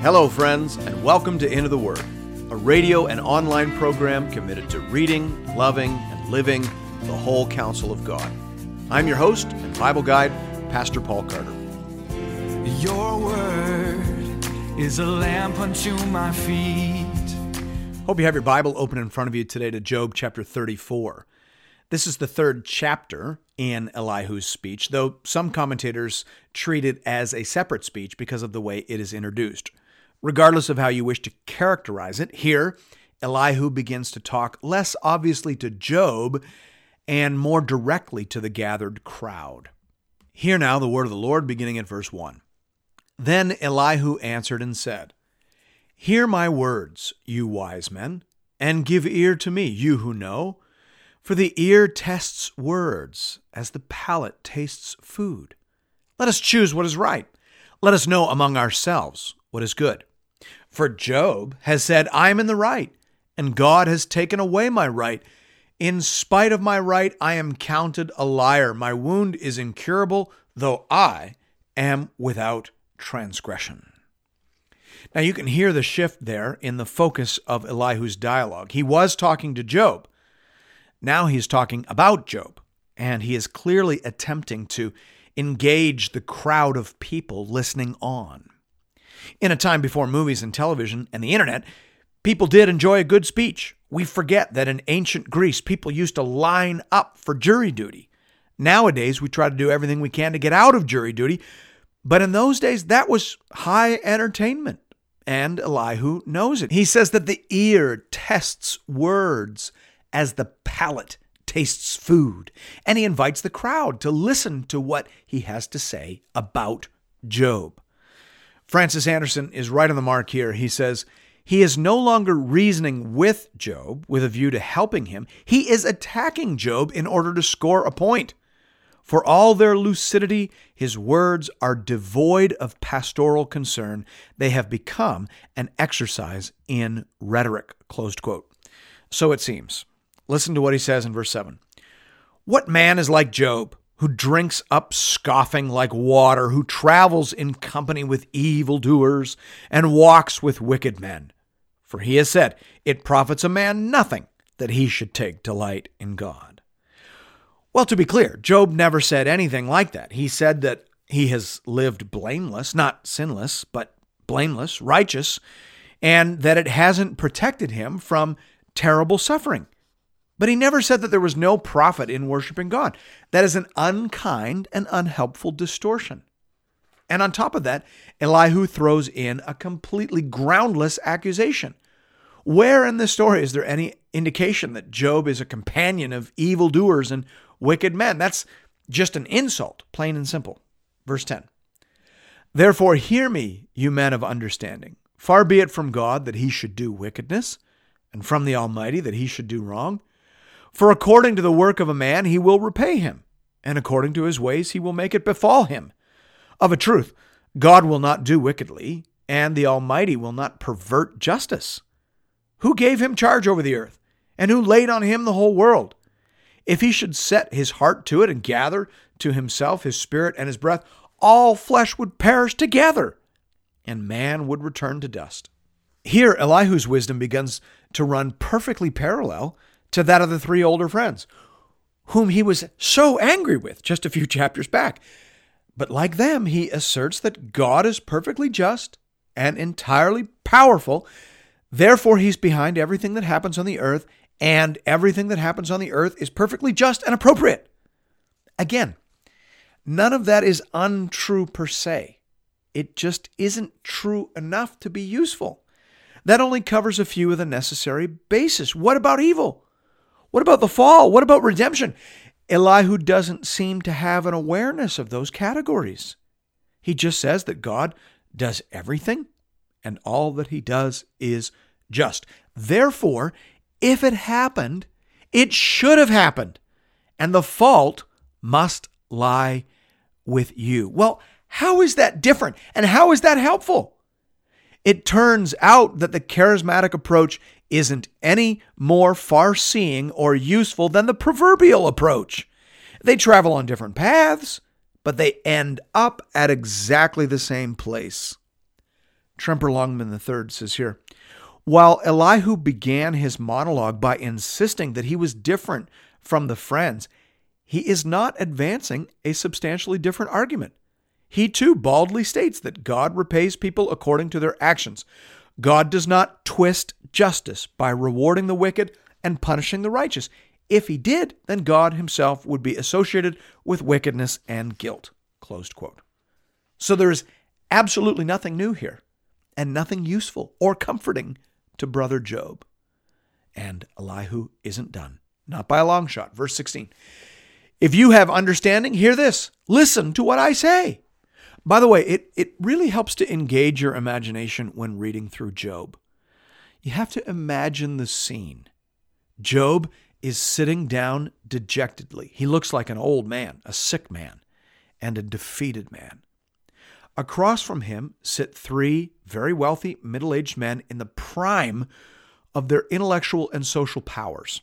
Hello, friends, and welcome to Into the Word, a radio and online program committed to reading, loving, and living the whole counsel of God. I'm your host and Bible guide, Pastor Paul Carter. Your word is a lamp unto my feet. Hope you have your Bible open in front of you today to Job chapter 34. This is the third chapter in Elihu's speech, though some commentators treat it as a separate speech because of the way it is introduced. Regardless of how you wish to characterize it, here Elihu begins to talk less obviously to Job and more directly to the gathered crowd. Hear now the word of the Lord beginning at verse 1. Then Elihu answered and said, Hear my words, you wise men, and give ear to me, you who know. For the ear tests words, as the palate tastes food. Let us choose what is right. Let us know among ourselves what is good. For Job has said, I am in the right, and God has taken away my right. In spite of my right, I am counted a liar. My wound is incurable, though I am without transgression. Now you can hear the shift there in the focus of Elihu's dialogue. He was talking to Job. Now he's talking about Job, and he is clearly attempting to engage the crowd of people listening on. In a time before movies and television and the internet, people did enjoy a good speech. We forget that in ancient Greece, people used to line up for jury duty. Nowadays, we try to do everything we can to get out of jury duty, but in those days, that was high entertainment. And Elihu knows it. He says that the ear tests words as the palate tastes food. And he invites the crowd to listen to what he has to say about Job. Francis Andersen is right on the mark here. He says, he is no longer reasoning with Job with a view to helping him. He is attacking Job in order to score a point. For all their lucidity, his words are devoid of pastoral concern. They have become an exercise in rhetoric. Closed quote. So it seems. Listen to what he says in verse 7. What man is like Job, who drinks up scoffing like water, who travels in company with evildoers, and walks with wicked men? For he has said, It profits a man nothing that he should take delight in God. Well, to be clear, Job never said anything like that. He said that he has lived blameless, not sinless, but blameless, righteous, and that it hasn't protected him from terrible suffering. But he never said that there was no profit in worshiping God. That is an unkind and unhelpful distortion. And on top of that, Elihu throws in a completely groundless accusation. Where in the story is there any indication that Job is a companion of evildoers and wicked men. That's just an insult, plain and simple. Verse 10 Therefore, hear me, you men of understanding. Far be it from God that he should do wickedness, and from the Almighty that he should do wrong. For according to the work of a man he will repay him, and according to his ways he will make it befall him. Of a truth, God will not do wickedly, and the Almighty will not pervert justice. Who gave him charge over the earth, and who laid on him the whole world? If he should set his heart to it and gather to himself his spirit and his breath, all flesh would perish together, and man would return to dust. Here, Elihu's wisdom begins to run perfectly parallel to that of the three older friends, whom he was so angry with just a few chapters back. But like them, he asserts that God is perfectly just and entirely powerful. Therefore, he's behind everything that happens on the earth and everything that happens on the earth is perfectly just and appropriate. Again, none of that is untrue per se. It just isn't true enough to be useful. That only covers a few of the necessary bases. What about evil? What about the fall? What about redemption? Elihu doesn't seem to have an awareness of those categories. He just says that God does everything and all that he does is just. Therefore, if it happened, it should have happened. And the fault must lie with you. Well, how is that different? And how is that helpful? It turns out that the charismatic approach isn't any more far seeing or useful than the proverbial approach. They travel on different paths, but they end up at exactly the same place. Tremper Longman III says here While Elihu began his monologue by insisting that he was different from the friends, he is not advancing a substantially different argument. He too baldly states that God repays people according to their actions. God does not twist justice by rewarding the wicked and punishing the righteous. If he did, then God himself would be associated with wickedness and guilt. Closed quote. So there is absolutely nothing new here and nothing useful or comforting to brother Job. And Elihu isn't done, not by a long shot. Verse 16 If you have understanding, hear this. Listen to what I say. By the way, it, it really helps to engage your imagination when reading through Job. You have to imagine the scene. Job is sitting down dejectedly. He looks like an old man, a sick man, and a defeated man. Across from him sit three very wealthy middle aged men in the prime of their intellectual and social powers.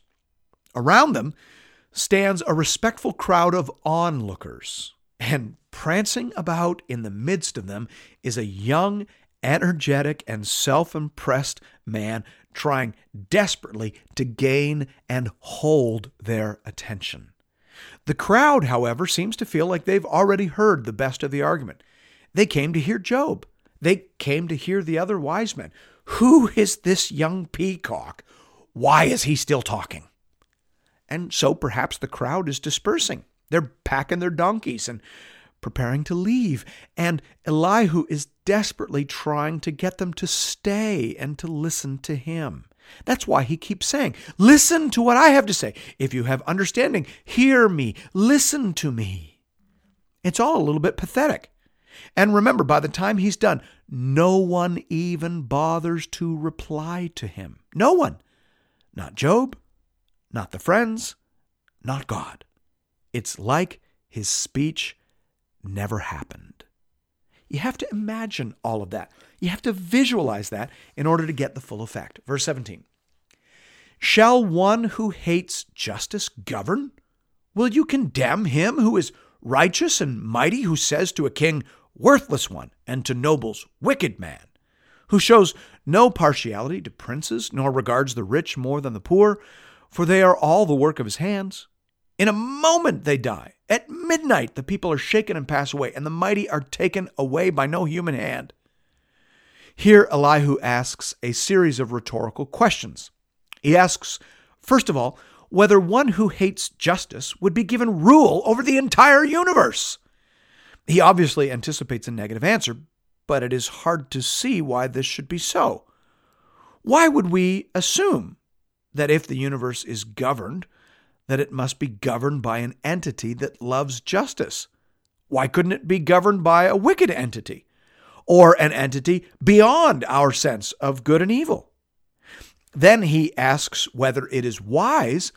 Around them stands a respectful crowd of onlookers, and prancing about in the midst of them is a young, energetic, and self impressed man trying desperately to gain and hold their attention. The crowd, however, seems to feel like they've already heard the best of the argument. They came to hear Job. They came to hear the other wise men. Who is this young peacock? Why is he still talking? And so perhaps the crowd is dispersing. They're packing their donkeys and preparing to leave. And Elihu is desperately trying to get them to stay and to listen to him. That's why he keeps saying, Listen to what I have to say. If you have understanding, hear me, listen to me. It's all a little bit pathetic. And remember, by the time he's done, no one even bothers to reply to him. No one. Not Job, not the friends, not God. It's like his speech never happened. You have to imagine all of that. You have to visualize that in order to get the full effect. Verse 17 Shall one who hates justice govern? Will you condemn him who is righteous and mighty, who says to a king, worthless one, and to nobles, wicked man, who shows no partiality to princes, nor regards the rich more than the poor, for they are all the work of his hands. In a moment they die. At midnight the people are shaken and pass away, and the mighty are taken away by no human hand. Here Elihu asks a series of rhetorical questions. He asks, first of all, whether one who hates justice would be given rule over the entire universe. He obviously anticipates a negative answer, but it is hard to see why this should be so. Why would we assume that if the universe is governed, that it must be governed by an entity that loves justice? Why couldn't it be governed by a wicked entity or an entity beyond our sense of good and evil? Then he asks whether it is wise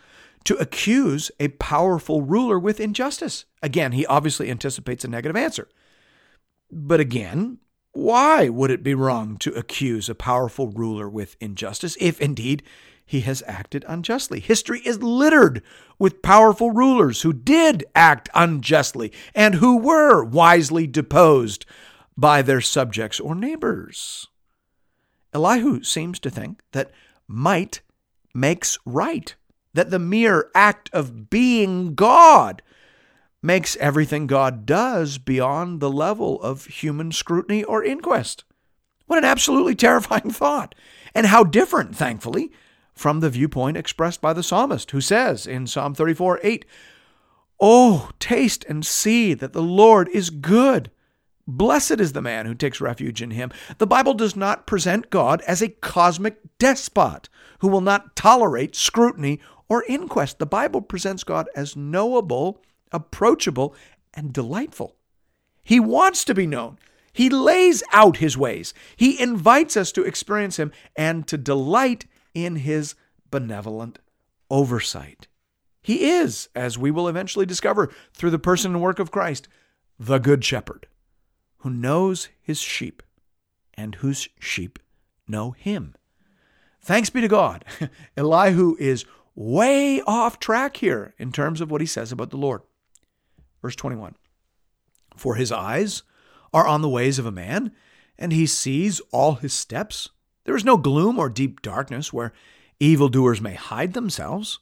to accuse a powerful ruler with injustice. Again, he obviously anticipates a negative answer. But again, why would it be wrong to accuse a powerful ruler with injustice if indeed he has acted unjustly? History is littered with powerful rulers who did act unjustly and who were wisely deposed by their subjects or neighbors. Elihu seems to think that might makes right that the mere act of being God makes everything God does beyond the level of human scrutiny or inquest. What an absolutely terrifying thought. And how different, thankfully, from the viewpoint expressed by the psalmist, who says in Psalm 34 8, Oh, taste and see that the Lord is good. Blessed is the man who takes refuge in him. The Bible does not present God as a cosmic despot who will not tolerate scrutiny or inquest. The Bible presents God as knowable, approachable, and delightful. He wants to be known. He lays out his ways. He invites us to experience him and to delight in his benevolent oversight. He is, as we will eventually discover through the person and work of Christ, the Good Shepherd, who knows his sheep and whose sheep know him. Thanks be to God. Elihu is way off track here in terms of what he says about the Lord. Verse 21 For his eyes are on the ways of a man, and he sees all his steps. There is no gloom or deep darkness where evildoers may hide themselves.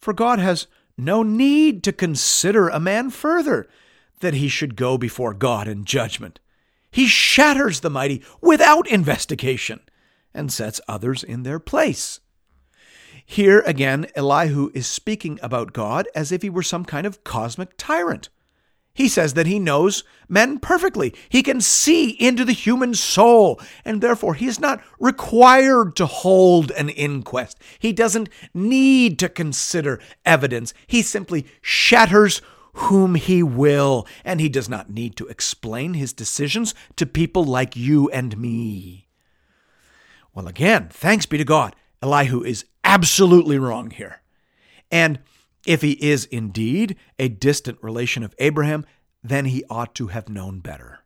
For God has no need to consider a man further that he should go before God in judgment. He shatters the mighty without investigation and sets others in their place. Here again, Elihu is speaking about God as if he were some kind of cosmic tyrant. He says that he knows men perfectly. He can see into the human soul, and therefore he is not required to hold an inquest. He doesn't need to consider evidence. He simply shatters whom he will, and he does not need to explain his decisions to people like you and me. Well, again, thanks be to God, Elihu is absolutely wrong here. And if he is indeed a distant relation of Abraham, then he ought to have known better.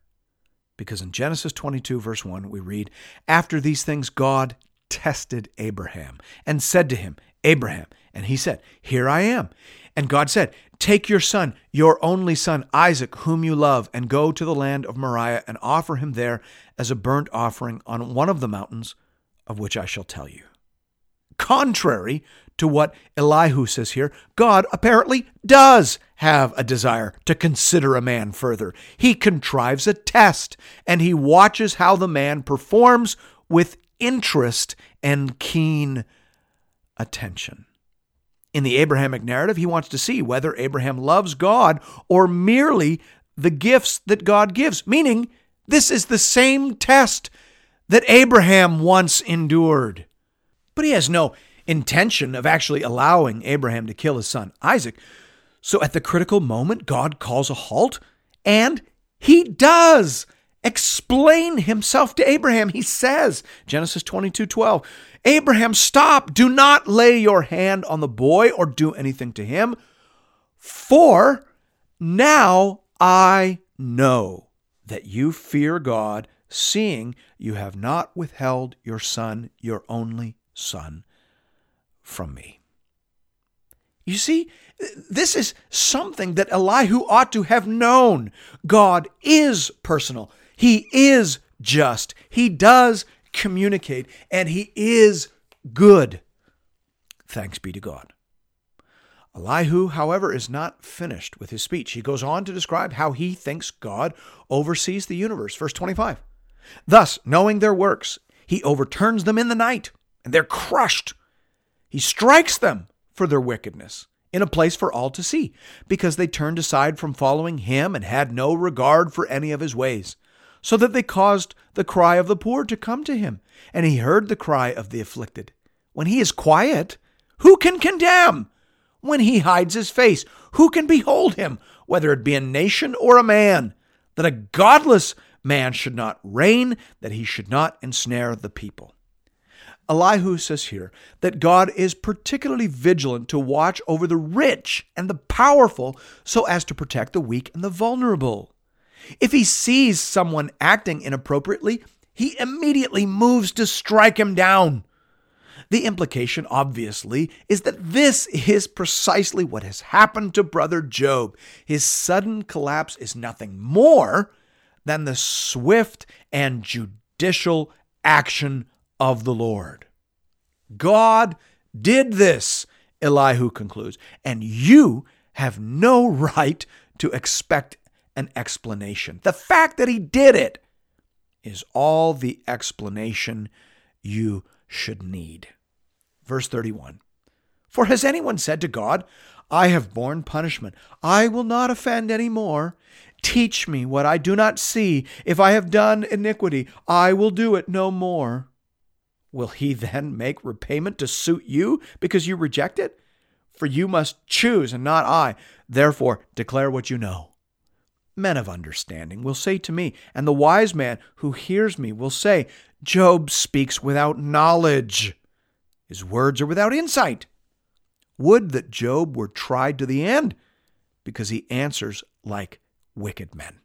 Because in Genesis 22, verse 1, we read, After these things, God tested Abraham and said to him, Abraham. And he said, Here I am. And God said, Take your son, your only son, Isaac, whom you love, and go to the land of Moriah and offer him there as a burnt offering on one of the mountains of which I shall tell you. Contrary to what Elihu says here, God apparently does have a desire to consider a man further. He contrives a test and he watches how the man performs with interest and keen attention. In the Abrahamic narrative, he wants to see whether Abraham loves God or merely the gifts that God gives, meaning this is the same test that Abraham once endured. But he has no intention of actually allowing Abraham to kill his son Isaac. So at the critical moment, God calls a halt, and he does explain himself to Abraham. He says, Genesis 22 12, Abraham, stop, do not lay your hand on the boy or do anything to him, for now I know that you fear God, seeing you have not withheld your son, your only son from me. You see, this is something that Elihu ought to have known. God is personal, He is just, He does communicate, and He is good. Thanks be to God. Elihu, however, is not finished with his speech. He goes on to describe how he thinks God oversees the universe. Verse 25. Thus, knowing their works, he overturns them in the night, and they're crushed. He strikes them for their wickedness in a place for all to see, because they turned aside from following him and had no regard for any of his ways, so that they caused the cry of the poor to come to him, and he heard the cry of the afflicted. When he is quiet, who can condemn? When he hides his face, who can behold him, whether it be a nation or a man? That a godless man should not reign, that he should not ensnare the people. Elihu says here that God is particularly vigilant to watch over the rich and the powerful so as to protect the weak and the vulnerable. If he sees someone acting inappropriately, he immediately moves to strike him down. The implication, obviously, is that this is precisely what has happened to brother Job. His sudden collapse is nothing more than the swift and judicial action of the Lord. God did this, Elihu concludes, and you have no right to expect an explanation. The fact that he did it is all the explanation you should need. Verse 31 For has anyone said to God, I have borne punishment, I will not offend any more? Teach me what I do not see. If I have done iniquity, I will do it no more. Will he then make repayment to suit you because you reject it? For you must choose and not I. Therefore, declare what you know. Men of understanding will say to me, and the wise man who hears me will say, Job speaks without knowledge. His words are without insight. Would that Job were tried to the end, because he answers like wicked men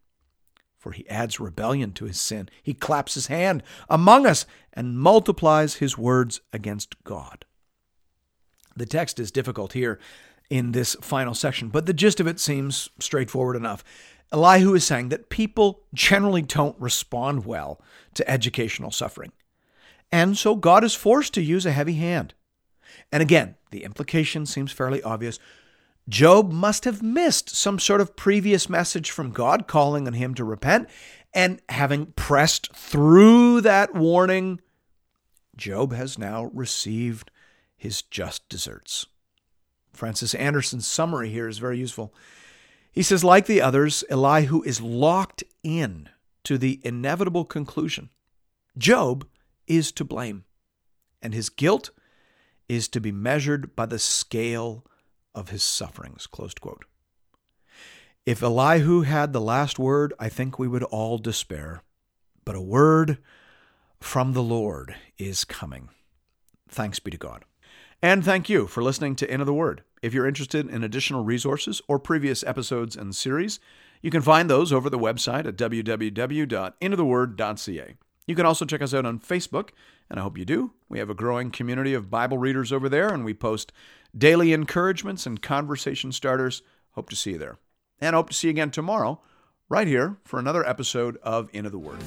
for he adds rebellion to his sin. He claps his hand among us and multiplies his words against God. The text is difficult here in this final section, but the gist of it seems straightforward enough. Elihu is saying that people generally don't respond well to educational suffering. And so God is forced to use a heavy hand. And again, the implication seems fairly obvious. Job must have missed some sort of previous message from God calling on him to repent, and having pressed through that warning, Job has now received his just deserts. Francis Andersen's summary here is very useful. He says, like the others, Elihu is locked in to the inevitable conclusion Job is to blame, and his guilt is to be measured by the scale of his sufferings. If Elihu had the last word, I think we would all despair. But a word from the Lord is coming. Thanks be to God. And thank you for listening to Into the Word. If you're interested in additional resources or previous episodes and series, you can find those over the website at www.intotheword.ca. You can also check us out on Facebook, and I hope you do. We have a growing community of Bible readers over there, and we post daily encouragements and conversation starters. Hope to see you there. And hope to see you again tomorrow, right here, for another episode of Into the Word.